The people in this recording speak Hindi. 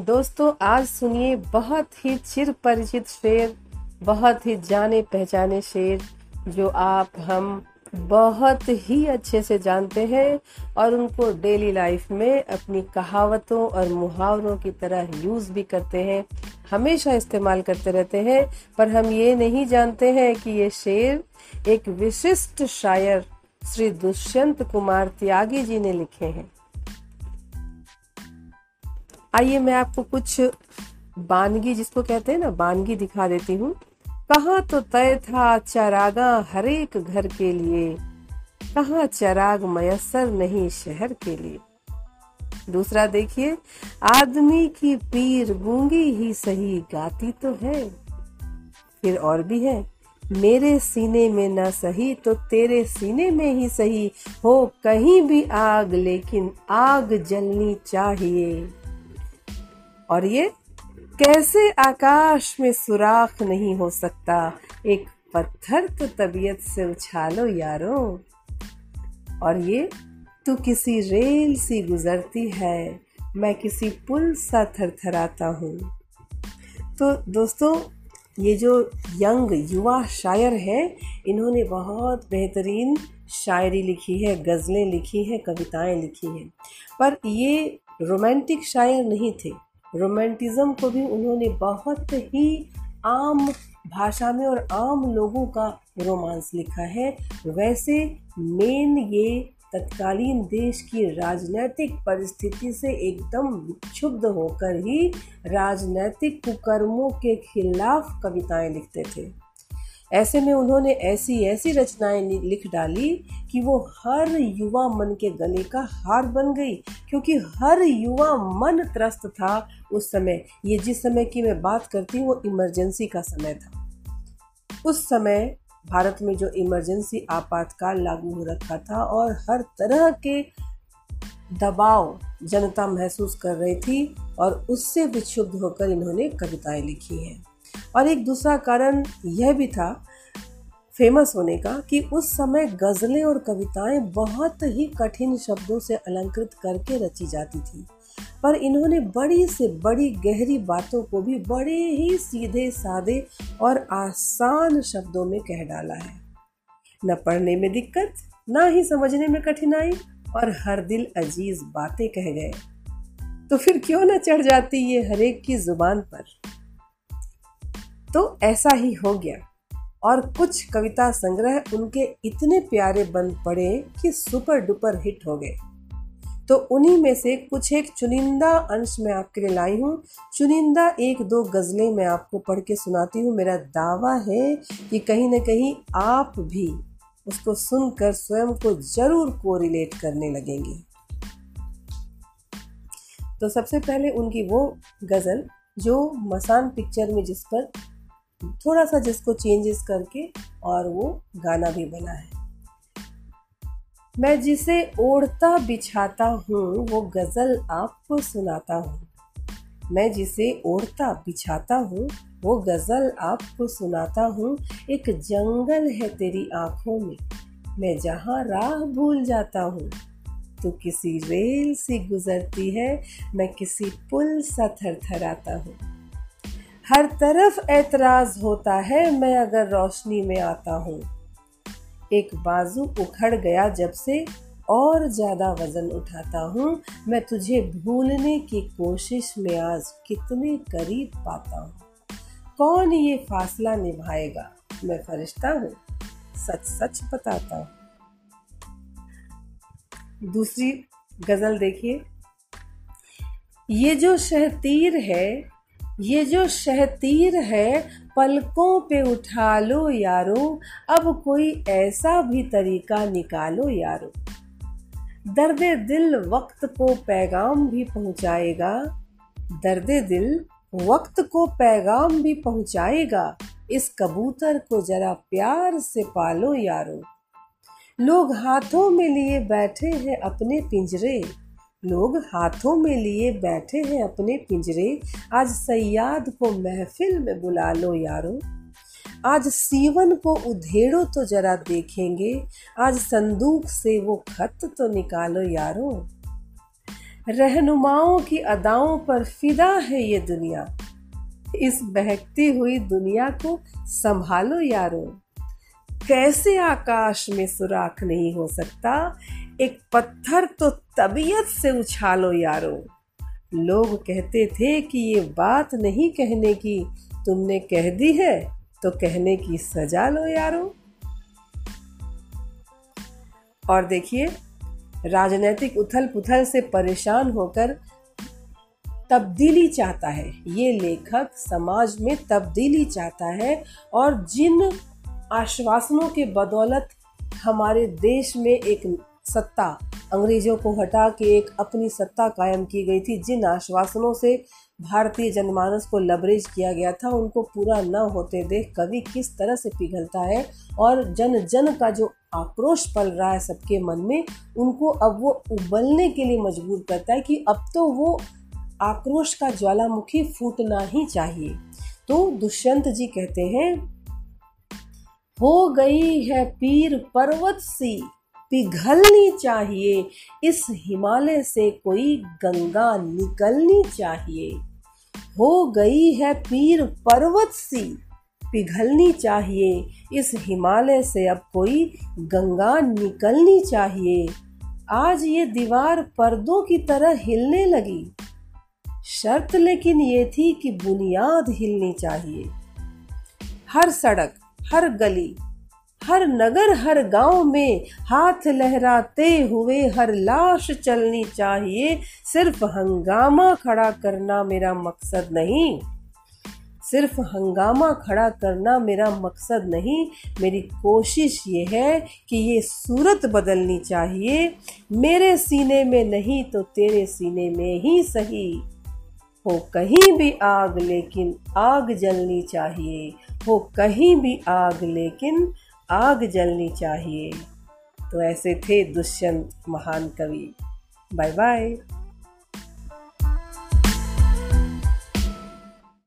दोस्तों, आज सुनिए बहुत ही चिर परिचित शेर, बहुत ही जाने पहचाने शेर, जो आप, हम बहुत ही अच्छे से जानते हैं और उनको डेली लाइफ में अपनी कहावतों और मुहावरों की तरह यूज़ भी करते हैं। हमेशा इस्तेमाल करते रहते हैं, पर हम ये नहीं जानते हैं कि ये शेर एक विशिष्ट शायर श्री दुष्यंत कुमार त्यागी जी ने लिखे हैं। आइए मैं आपको कुछ बानगी, जिसको कहते हैं ना, बानगी दिखा देती हूँ। कहा तो तय था चरागा हरेक घर के लिए, कहा चराग मयसर नहीं शहर के लिए। दूसरा देखिए, आदमी की पीर गूँगी ही सही गाती तो है, फिर और भी है, मेरे सीने में ना सही तो तेरे सीने में ही सही, हो कहीं भी आग, लेकिन आग जलनी चाहिए। और ये कैसे आकाश में सुराख नहीं हो सकता? एक पत्थर तो तबीयत से उछालो यारो। और ये, तू किसी रेल सी गुजरती है, मैं किसी पुल सा थरथराता हूँ। तो दोस्तों, ये जो यंग युवा शायर हैं, इन्होंने बहुत बेहतरीन शायरी लिखी है, गज़लें लिखी हैं, कविताएँ लिखी हैं। पर ये रोमांटिक शायर नहीं थे। रोमांटिज्म को भी उन्होंने बहुत ही आम भाषा में और आम लोगों का रोमांस लिखा है। वैसे, मेन ये तत्कालीन देश की राजनैतिक परिस्थिति से एकदम क्षुब्ध होकर ही राजनैतिक कुकर्मों के खिलाफ कविताएँ लिखते थे। ऐसे में उन्होंने ऐसी ऐसी रचनाएँ लिख डाली कि वो हर युवा मन के गले का हार बन गई, क्योंकि हर युवा मन त्रस्त था उस समय। ये जिस समय की मैं बात करती हूँ, वो इमरजेंसी का समय था। उस समय भारत में जो इमरजेंसी आपातकाल लागू हो रखा था और हर तरह के दबाव जनता महसूस कर रही थी और उससे विक्षुब्ध होकर इन्होंने कविताएँ लिखी हैं। और एक दूसरा कारण यह भी था फ़ेमस होने का, कि उस समय गज़लें और कविताएँ बहुत ही कठिन शब्दों से अलंकृत करके रची जाती थी। पर इन्होंने बड़ी से बड़ी गहरी बातों को भी बड़े ही सीधे, सादे और आसान शब्दों में कह डाला है। न पढ़ने में दिक्कत, ना ही समझने में कठिनाई, और हर दिल अज़ीज़ बातें कह गए। तो फिर क्यों ना चढ़ जाती ये हरेक की ज़ुबान पर? तो ऐसा ही हो गया। और कुछ कविता संग्रह उनके इतने प्यारे बन पड़े कि सुपर डुपर हिट हो गए। तो उन्हीं में से कुछ एक चुनिंदा अंश मैं आपके लिए लाई हूँ। चुनिंदा एक दो गज़लें मैं आपको पढ़ के सुनाती हूँ। मेरा दावा है कि कहीं ना कहीं आप भी उसको सुनकर स्वयं को ज़रूर को रिलेट करने लगेंगे। तो सबसे पहले उनकी वो गज़ल जो मसान पिक्चर में जिस पर थोड़ा सा जिसको चेंजेस करके और वो गाना भी बना है। मैं जिसे ओढ़ता बिछाता हूँ, वो गज़ल आपको सुनाता हूँ। मैं जिसे ओढ़ता बिछाता हूँ, वो गज़ल आपको सुनाता हूँ। एक जंगल है तेरी आँखों में, मैं जहाँ राह भूल जाता हूँ। तो किसी रेल सी गुजरती है, मैं किसी पुल सा थर थरथराता हूँ। हर तरफ़ ऐतराज होता है, मैं अगर रोशनी में आता हूँ। एक बाजू उखड़ गया जब से और ज़्यादा वज़न उठाता हूँ, मैं तुझे भूलने की कोशिश में आज कितने करीब पाता हूँ। कौन ये फासला निभाएगा? मैं फरिश्ता हूँ, सच सच बताता हूँ। दूसरी गज़ल देखिए। ये जो शहतीर है ये जो शहतीर है, पलकों पे उठा लो यारो, अब कोई ऐसा भी तरीका निकालो यारो। दर्द दिल वक्त को पैगाम भी पहुंचाएगा, दर्द दिल वक्त को पैगाम भी पहुंचाएगा, इस कबूतर को जरा प्यार से पालो यारो। लोग हाथों में लिए बैठे हैं अपने पिंजरे लोग हाथों में लिए बैठे हैं अपने पिंजरे। आज सयाद को महफिल में बुला लो यारो। आज सीवन को उधेड़ो तो जरा देखेंगे। आज संदूक से वो खत तो निकालो यारो। रहनुमाओं की अदाओं पर फिदा है ये दुनिया। इस बहकती हुई दुनिया को संभालो यारो। कैसे आकाश में सुराख नहीं हो सकता? एक पत्थर तो तबीयत से उछालो यारो। लोग कहते थे कि ये बात नहीं कहने की तुमने कह दी है तो कहने की सजा लो यारो। और देखिए, राजनीतिक उथल पुथल से परेशान होकर तब्दीली चाहता है। ये लेखक समाज में तब्दीली चाहता है और जिन आश्वासनों के बदौलत हमारे देश में एक सत्ता। अंग्रेज़ों को हटा के एक अपनी सत्ता कायम की गई थी, जिन आश्वासनों से भारतीय जनमानस को लबरेज किया गया था, उनको पूरा न होते देख कवि किस तरह से पिघलता है और जन जन का जो आक्रोश पल रहा है सबके मन में, उनको अब वो उबलने के लिए मजबूर करता है कि अब तो वो आक्रोश का ज्वालामुखी फूटना ही चाहिए। तो दुष्यंत जी कहते हैं, हो गई है पीर पर्वत सी पिघलनी चाहिए। इस हिमालय से कोई गंगा निकलनी चाहिए। हो गई है पीर पर्वत सी, पिघलनी चाहिए। इस हिमालय से अब कोई गंगा निकलनी चाहिए। आज ये दीवार पर्दों की तरह हिलने लगी। शर्त लेकिन ये थी कि बुनियाद हिलनी चाहिए। हर सड़क, हर गली हर नगर हर गाँव में हाथ लहराते हुए हर लाश चलनी चाहिए। सिर्फ़ हंगामा खड़ा करना मेरा मकसद नहीं। सिर्फ़ हंगामा खड़ा करना मेरा मकसद नहीं। मेरी कोशिश ये है कि ये सूरत बदलनी चाहिए। मेरे सीने में नहीं तो तेरे सीने में ही सही। हो कहीं भी आग लेकिन आग जलनी चाहिए। हो कहीं भी आग लेकिन आग जलनी चाहिए। तो ऐसे थे दुष्यंत महान कवि। Bye bye